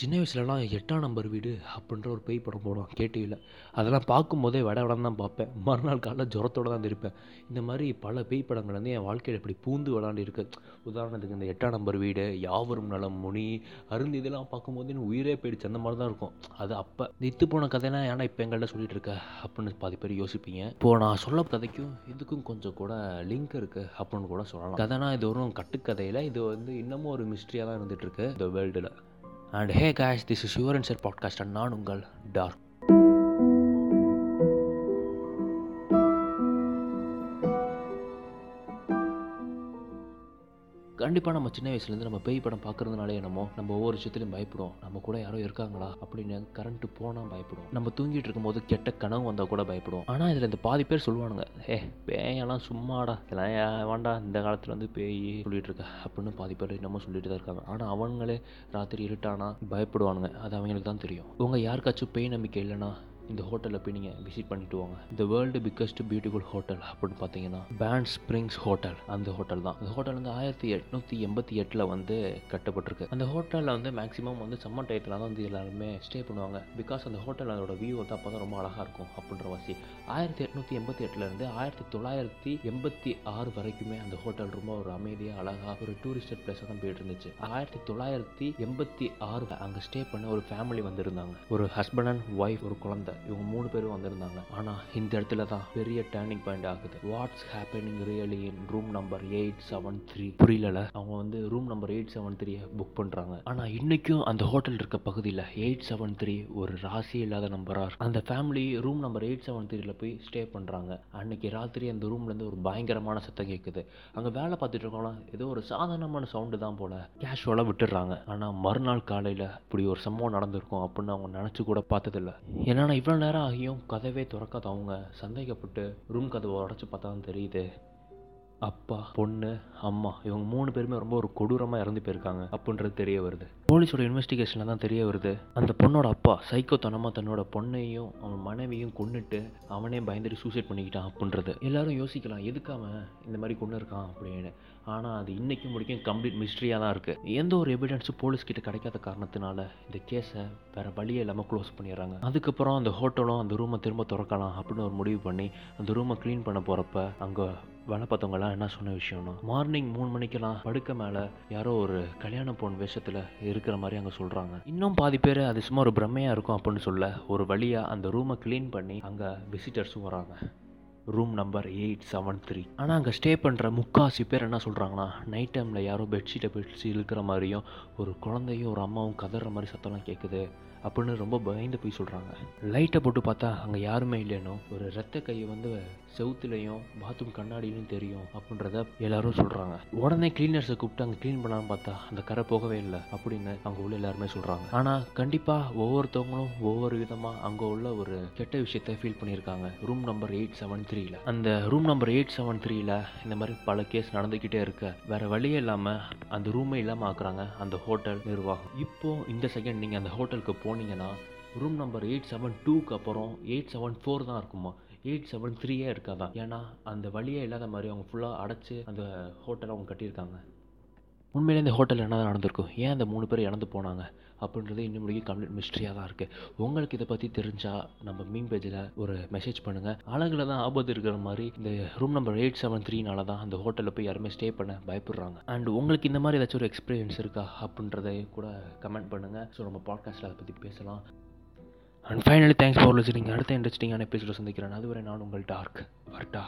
சின்ன வயசுலலாம் எட்டாம் நம்பர் வீடு அப்படின்ற ஒரு பேய் படம் போடுவான் கேடிவியில் அதெல்லாம் பார்க்கும்போதே விட விடன்னு தான் பார்ப்பேன். மறுநாள் காலைல ஜுரத்தோட தான் இருப்பேன் இந்த மாதிரி பல பேய் படங்கள் வந்து என் வாழ்க்கையில் இப்படி பூந்து விளாண்டு இருக்கு. உதாரணத்துக்கு இந்த எட்டாம் நம்பர் வீடு யாவரும் நலம் முனி அருந்து இதெல்லாம் பார்க்கும்போது எனக்கு உயிரே போயிடுச்சு. அந்த மாதிரி தான் இருக்கும். அது அப்போ இந்த இத்து போன கதையெல்லாம் ஏன்னா இப்போ எங்கள்கிட்ட சொல்லிட்டு இருக்க? அப்படின்னு பாதி பேர் யோசிப்பீங்க. இப்போது நான் சொல்ல கதைக்கும் இதுக்கும் கொஞ்சம் கூட லிங்க் இருக்குது அப்படின்னு கூட சொல்லலாம். கதைனா இது வரும் கட்டுக்கதையில் இது வந்து இன்னமும் ஒரு மிஸ்ட்ரியாக தான் இருந்துகிட்ருக்கு இந்த வேர்ல்டில் and hey guys this is your and set podcast and நான் உங்கள் டார்க் கண்டிப்பாக நம்ம சின்ன வயசுலேருந்து நம்ம பேய் படம் பார்க்குறதுனாலே என்னமோ நம்ம ஒவ்வொரு விஷயத்துலையும் பயப்படுவோம். நம்ம கூட யாரோ இருக்காங்களா அப்படின்னு கரண்ட்டு போனால் பயப்படுவோம். நம்ம தூங்கிட்டு இருக்கும்போது கெட்ட கனவு வந்தால் கூட பயப்படுவோம். ஆனால் இதில் இந்த பாதி பேர் சொல்லுவானுங்க ஏ பேயெல்லாம் சும்மாடா இதெல்லாம் ஏன் வேண்டா இந்த காலத்தில் வந்து பேய் சொல்லிட்டு இருக்க அப்படின்னு பாதி பேர் என்னமோ சொல்லிட்டு தான் இருக்காங்க. ஆனால் அவங்களே ராத்திரி இருட்டானா பயப்படுவானுங்க. அது அவங்களுக்கு தான் தெரியும். உங்கள் யாருக்காச்சும் பேய் நம்பிக்கை இல்லைன்னா இந்த ஹோட்டலில் போய் நீங்கள் விசிட் பண்ணிட்டு வாங்க. இந்த வேர்ல்டு பிக்கஸ்ட் பியூட்டிஃபுல் ஹோட்டல் அப்படின்னு பார்த்தீங்கன்னா பேண்ட் ஸ்ப்ரிங்ஸ் ஹோட்டல் அந்த ஹோட்டல் தான். இந்த ஹோட்டல் வந்து ஆயிரத்தி எட்நூற்றி எண்பத்தி எட்டில் வந்து கட்டப்பட்டிருக்கு. அந்த ஹோட்டலில் வந்து மேக்ஸிமம் வந்து சம்மர் டயத்தில் தான் வந்து எல்லாருமே ஸ்டே பண்ணுவாங்க. பிகாஸ் அந்த ஹோட்டல் அதோட வியூ வந்து அப்போ தான் ரொம்ப அழகாக இருக்கும் அப்படின்ற வாசி ஆயிரத்தி எட்நூற்றி எண்பத்தி எட்டுலேருந்து ஆயிரத்தி தொள்ளாயிரத்தி எண்பத்தி ஆறு வரைக்குமே அந்த ஹோட்டல் ரொம்ப ஒரு அமைதியாக அழகாக ஒரு டூரிஸ்டட் பிளேஸாக தான் போயிட்டு இருந்துச்சு. ஆயிரத்தி தொள்ளாயிரத்தி எண்பத்தி ஆறு அங்கே ஸ்டே பண்ண ஒரு ஃபேமிலி வந்திருந்தாங்க. ஒரு ஹஸ்பண்ட் அண்ட் ஒய்ஃப் ஒரு குழந்தை. இவங்க மூணு பேரும் வந்திருந்தாங்க. ஆனால் இந்த இடத்துல தான் பெரிய டேர்னிங் பாயிண்ட் ஆகுது. What's happening really in room number eight seven three புரியல அவங்க வந்து room number eight seven three book பண்ணுறாங்க ஆனால் இன்னைக்கும் அந்த ஹோட்டல் இருக்க பகுதியில் எயிட் செவன் த்ரீ ஒரு ராசி இல்லாத நம்பராக அந்த family room number eight seven த்ரீல போய் ஸ்டே பண்ணுறாங்க அன்னைக்கு ராத்திரி அந்த ரூம்லேருந்து ஒரு பயங்கரமான சத்தம் கேட்குது அங்கே வேலை பார்த்துட்டு இருக்கவங்களாம் ஏதோ ஒரு சாதாரணமான சவுண்டு தான் போல கேஷுவலாக விட்டுடுறாங்க ஆனால் மறுநாள் காலையில் இப்படி ஒரு சம்பவம் நடந்திருக்கும் அப்படின்னு அவங்க நினச்சி கூட பார்த்ததில்ல. ஏன்னா இவ்வளோ நேரம் ஆகியும் கதவே திறக்காத அவங்க சந்தேகப்பட்டு ரூம் கதவை உடச்சி பார்த்தா தான் தெரியுது. அப்பா பொண்ணு அம்மா இவங்க மூணு பேருமே ரொம்ப ஒரு கொடூரமாக இறந்து போயிருக்காங்க. அப்படின்றது தெரிய வருது. போலீஸோட இன்வெஸ்டிகேஷனில் தான் தெரிய வருது. அந்த பொண்ணோட அப்பா சைக்கோத்தனமாக தன்னோட பொண்ணையும் அவன் மனைவியும் கொன்னுட்டு அவனே பயந்துட்டு சூசைட் பண்ணிக்கிட்டான் அப்படின்றது. எல்லாரும் யோசிக்கலாம் எதுக்கு அவன் இந்த மாதிரி கொண்டு இருக்கான் அப்படின்னு. ஆனால் அது இன்றைக்கும் முடிக்கும் கம்ப்ளீட் மிஸ்ட்ரியாக தான் இருக்குது எந்த ஒரு எவிடன்ஸும் போலீஸ் கிட்ட கிடைக்காத காரணத்தினால இந்த கேஸை வேறு வழியே இல்லாமல் க்ளோஸ் பண்ணிடுறாங்க. அதுக்கப்புறம் அந்த ஹோட்டலும் அந்த ரூமை திரும்ப திறக்கலாம் அப்படின்னு ஒரு முடிவு பண்ணி அந்த ரூமை க்ளீன் பண்ண போகிறப்ப அங்கே வேலை பார்த்தவங்கலாம் என்ன சொன்ன விஷயம்னா மார்னிங் மூணு மணிக்கெல்லாம் படுக்க மேலே யாரோ ஒரு கல்யாண பொண்ணு வேஷத்தில் இருக்கிற மாதிரி அங்கே சொல்கிறாங்க இன்னும் பாதி பேர் அது சும்மா ஒரு பிரம்மையாக இருக்கும் அப்படின்னு சொல்ல ஒரு வழியாக அந்த ரூமை க்ளீன் பண்ணி அங்கே விசிட்டர்ஸும் வராங்க. Room number eight seven three ஆனால் அங்கே ஸ்டே பண்ணுற முக்காசி பேர் என்ன சொல்கிறாங்கன்னா நைட் டைமில் யாரோ பெட்ஷீட்டை பெட்ஷீட் இழுக்கிற மாதிரியும் ஒரு குழந்தையும் ஒரு அம்மாவும் கதற மாதிரி சத்தம்லாம் கேட்குது அப்படின்னு ரொம்ப பயந்து போய் சொல்கிறாங்க லைட்டை போட்டு பார்த்தா அங்கே யாருமே இல்லைனோ ஒரு ரத்த கையை வந்து செவுத்துலையும் பாத்ரூம் கண்ணாடியிலையும் தெரியும் அப்படின்றத எல்லாரும் சொல்கிறாங்க உடனே கிளீனர்ஸை கூப்பிட்டு அங்கே க்ளீன் பண்ணலான்னு பார்த்தா அந்த கரை போகவே இல்லை அப்படின்னு அங்கே உள்ள எல்லாருமே சொல்கிறாங்க ஆனால் கண்டிப்பாக ஒவ்வொருத்தவங்களும் ஒவ்வொரு விதமாக அங்கே உள்ள ஒரு கெட்ட விஷயத்தை ஃபீல் பண்ணியிருக்காங்க. Room number eight seven three த்ரீல அந்த ரூம் நம்பர் எயிட் செவன் த்ரீல இந்த மாதிரி பல கேஸ் நடந்துக்கிட்டே இருக்க. வேற வழியே இல்லாமல் அந்த ரூமே இல்லாமல் ஆக்குறாங்க அந்த ஹோட்டல் நிர்வாகம். இப்போ இந்த செகண்ட் நீங்கள் அந்த ஹோட்டலுக்கு போனீங்கன்னா ரூம் நம்பர் எயிட் செவன் டூக்கு அப்புறம் எயிட் செவன் ஃபோர் தான் இருக்குமா? எயிட் செவன் த்ரீயே இருக்காதான் ஏன்னா அந்த வழியே இல்லாத மாதிரி அவங்க ஃபுல்லாக அடைச்சி அந்த ஹோட்டலை அவங்க கட்டியிருக்காங்க. உண்மையிலே இந்த ஹோட்டலில் என்ன தான் நடந்திருக்கும் ஏன் அந்த மூணு பேர் இறந்து போனாங்க அப்படின்றது இன்னும் முடியும் கம்ப்ளீட் மிஸ்ட்ரியாக தான் இருக்குது உங்களுக்கு இதை பற்றி தெரிஞ்சால் நம்ம மீன் பேஜில் ஒரு மெசேஜ் பண்ணுங்கள் அழகில் தான் ஆபத்து இருக்கிற மாதிரி இந்த ரூம் நம்பர் எயிட் செவன் த்ரீனால தான் அந்த ஹோட்டலில் போய் யாருமே ஸ்டே பண்ண பயப்படுறாங்க. அண்ட் உங்களுக்கு இந்த மாதிரி ஏதாச்சும் ஒரு எக்ஸ்பீரியன்ஸ் இருக்கா அப்படின்றத கூட கமெண்ட் பண்ணுங்கள் ஸோ நம்ம பாட்காஸ்ட்டில் அதை பற்றி பேசலாம். And finally thanks for listening அடுத்த இன்ட்ரெஸ்டிங்கான எபிசோட சந்திக்கிறேன். அதுவரை நான் உங்கள் டார்க் வர்டா